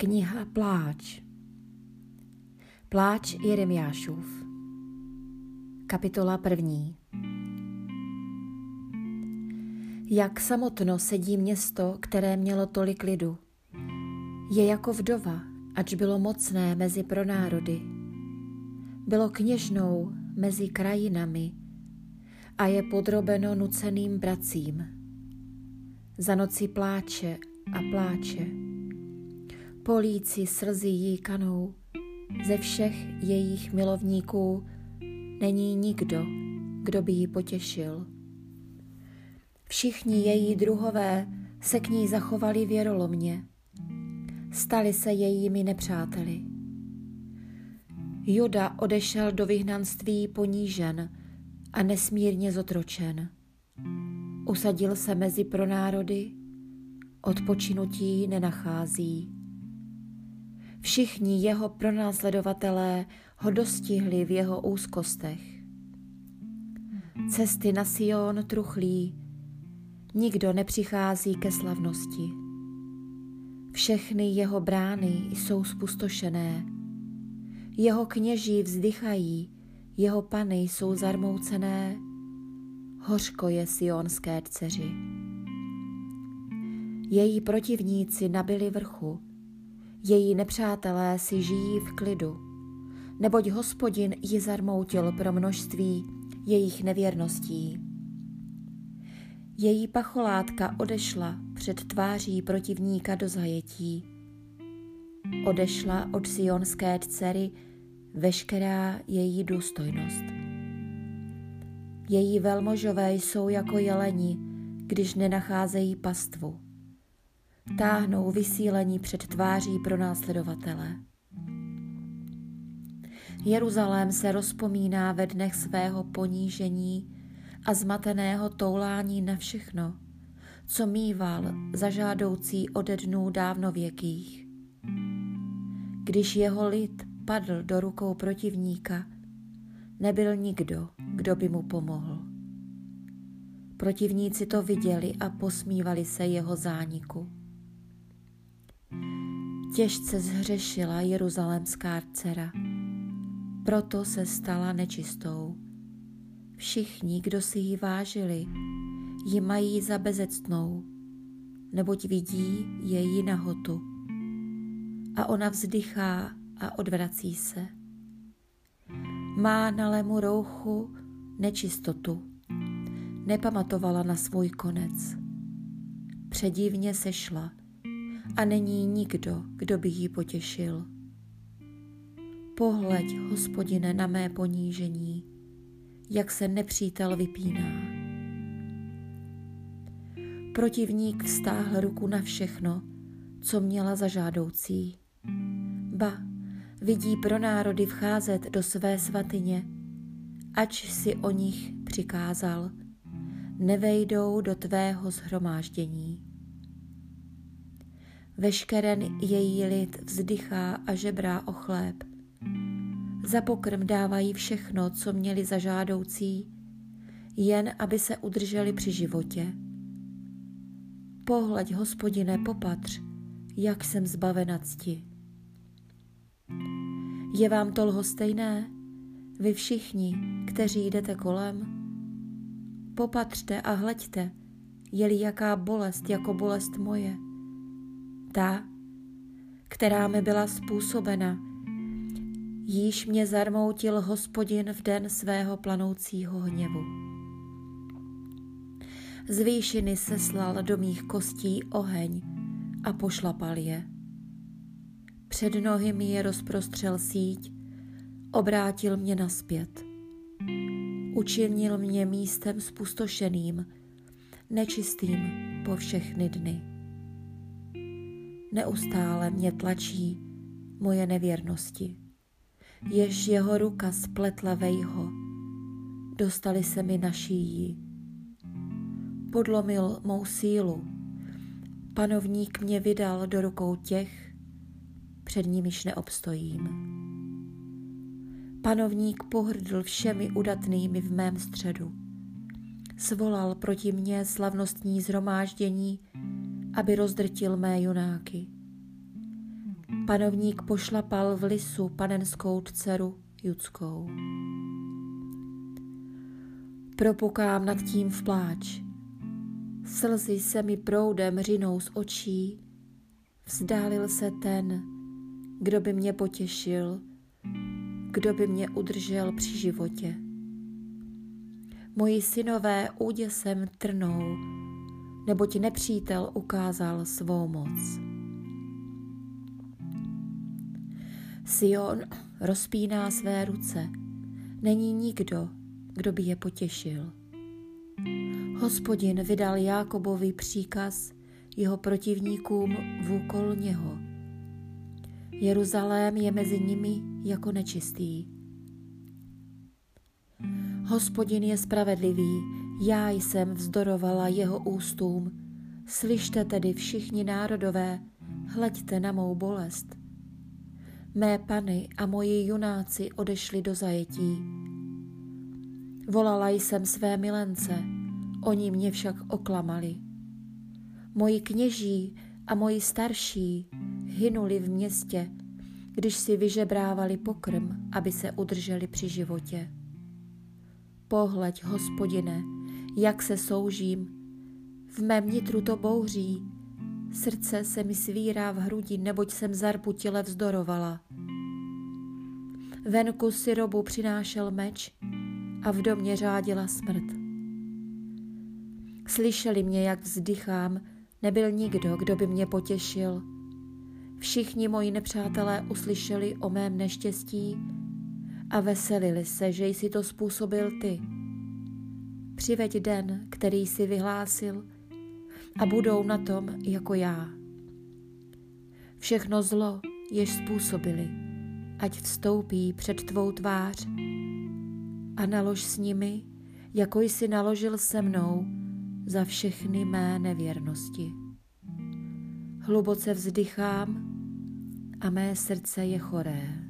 Kniha Pláč Pláč Jeremiášův Kapitola první Jak samotno sedí město, které mělo tolik lidu. Je jako vdova, ač bylo mocné mezi pronárody. Bylo kněžnou mezi krajinami a je podrobeno nuceným pracím. Za noci pláče a pláče políci slzy jí kanou. Ze všech jejich milovníků není nikdo, kdo by ji potěšil. Všichni její druhové se k ní zachovali věrolomně. Stali se jejími nepřáteli. Juda odešel do vyhnanství ponížen a nesmírně zotročen. Usadil se mezi pronárody, odpočinutí nenachází. Všichni jeho pronásledovatelé ho dostihli v jeho úzkostech. Cesty na Sion truchlí, nikdo nepřichází ke slavnosti. Všechny jeho brány jsou spustošené. Jeho kněží vzdychají, jeho pany jsou zarmoucené. Hořko je sionské dceři. Její protivníci nabili vrchu, její nepřátelé si žijí v klidu, neboť hospodin ji zarmoutil pro množství jejich nevěrností. Její pacholátka odešla před tváří protivníka do zajetí. Odešla od sionské dcery veškerá její důstojnost. Její velmožové jsou jako jeleni, když nenacházejí pastvu táhnou vysílení před tváří pro následovatele. Jeruzalém se rozpomíná ve dnech svého ponížení a zmateného toulání na všechno, co mýval zažádoucí ode dnů dávnověkých. Když jeho lid padl do rukou protivníka, nebyl nikdo, kdo by mu pomohl. Protivníci to viděli a posmívali se jeho zániku. Těžce zhřešila jeruzalémská dcera, proto se stala nečistou. Všichni, kdo si ji vážili, ji mají za bezectnou, neboť vidí její nahotu. A ona vzdychá a odvrací se. Má na lemu rouchu nečistotu. Nepamatovala na svůj konec. Předivně sešla a není nikdo, kdo by ji potěšil. Pohleď, hospodine, na mé ponížení, jak se nepřítel vypíná. Protivník vztáhl ruku na všechno, co měla za žádoucí. Ba, vidí pro národy vcházet do své svatyně, ač si o nich přikázal, nevejdou do tvého zhromáždění. Veškeren její lid vzdychá a žebrá o chléb. Za pokrm dávají všechno, co měli za žádoucí, jen aby se udrželi při životě. Pohleď, hospodine, popatř, jak jsem zbavena cti. Je vám to lhostejné, vy všichni, kteří jdete kolem? Popatřte a hleďte, je-li jaká bolest jako bolest moje ta, která mi byla způsobena, již mě zarmoutil hospodin v den svého planoucího hněvu. Z výšiny se slal do mých kostí oheň a pošlapal je. Před nohy mi je rozprostřel síť, obrátil mě naspět. Učinil mě místem spustošeným, nečistým po všechny dny. Neustále mě tlačí moje nevěrnosti. Jež jeho ruka spletla vejho, dostali se mi na šíji. Podlomil mou sílu, panovník mě vydal do rukou těch, před nimiž neobstojím. Panovník pohrdl všemi udatnými v mém středu. Svolal proti mně slavnostní zhromáždění aby rozdrtil mé junáky. panovník pošlapal v lisu panenskou dceru judskou. Propukám nad tím v pláč. Slzy se mi proudem řinou z očí. Vzdálil se ten, kdo by mě potěšil, kdo by mě udržel při životě. Moji synové úděsem trnou, neboť nepřítel ukázal svou moc. Sion rozpíná své ruce, není nikdo, kdo by je potěšil. Hospodin vydal Jákobovi příkaz jeho protivníkům v úkol něho. Jeruzalém je mezi nimi jako nečistý. Hospodin je spravedlivý, já jsem vzdorovala jeho ústům. Slyšte tedy všichni národové, hleďte na mou bolest. Mé pany a moji junáci odešli do zajetí. Volala jsem své milence, oni mě však oklamali. Moji kněží a moji starší hynuli v městě, když si vyžebrávali pokrm, aby se udrželi při životě. Pohleď, hospodine, jak se soužím, v mém nitru to bouří, srdce se mi svírá v hrudi, neboť jsem zarputile vzdorovala. Venku si robu přinášel meč a v domě řádila smrt. Slyšeli mě, jak vzdychám, nebyl nikdo, kdo by mě potěšil. Všichni moji nepřátelé uslyšeli o mém neštěstí a veselili se, že jsi to způsobil ty. Přiveď den, který jsi vyhlásil, a budou na tom jako já. Všechno zlo, jež způsobili, ať vstoupí před tvou tvář a nalož s nimi, jako jsi naložil se mnou za všechny mé nevěrnosti. Hluboce vzdychám a mé srdce je choré.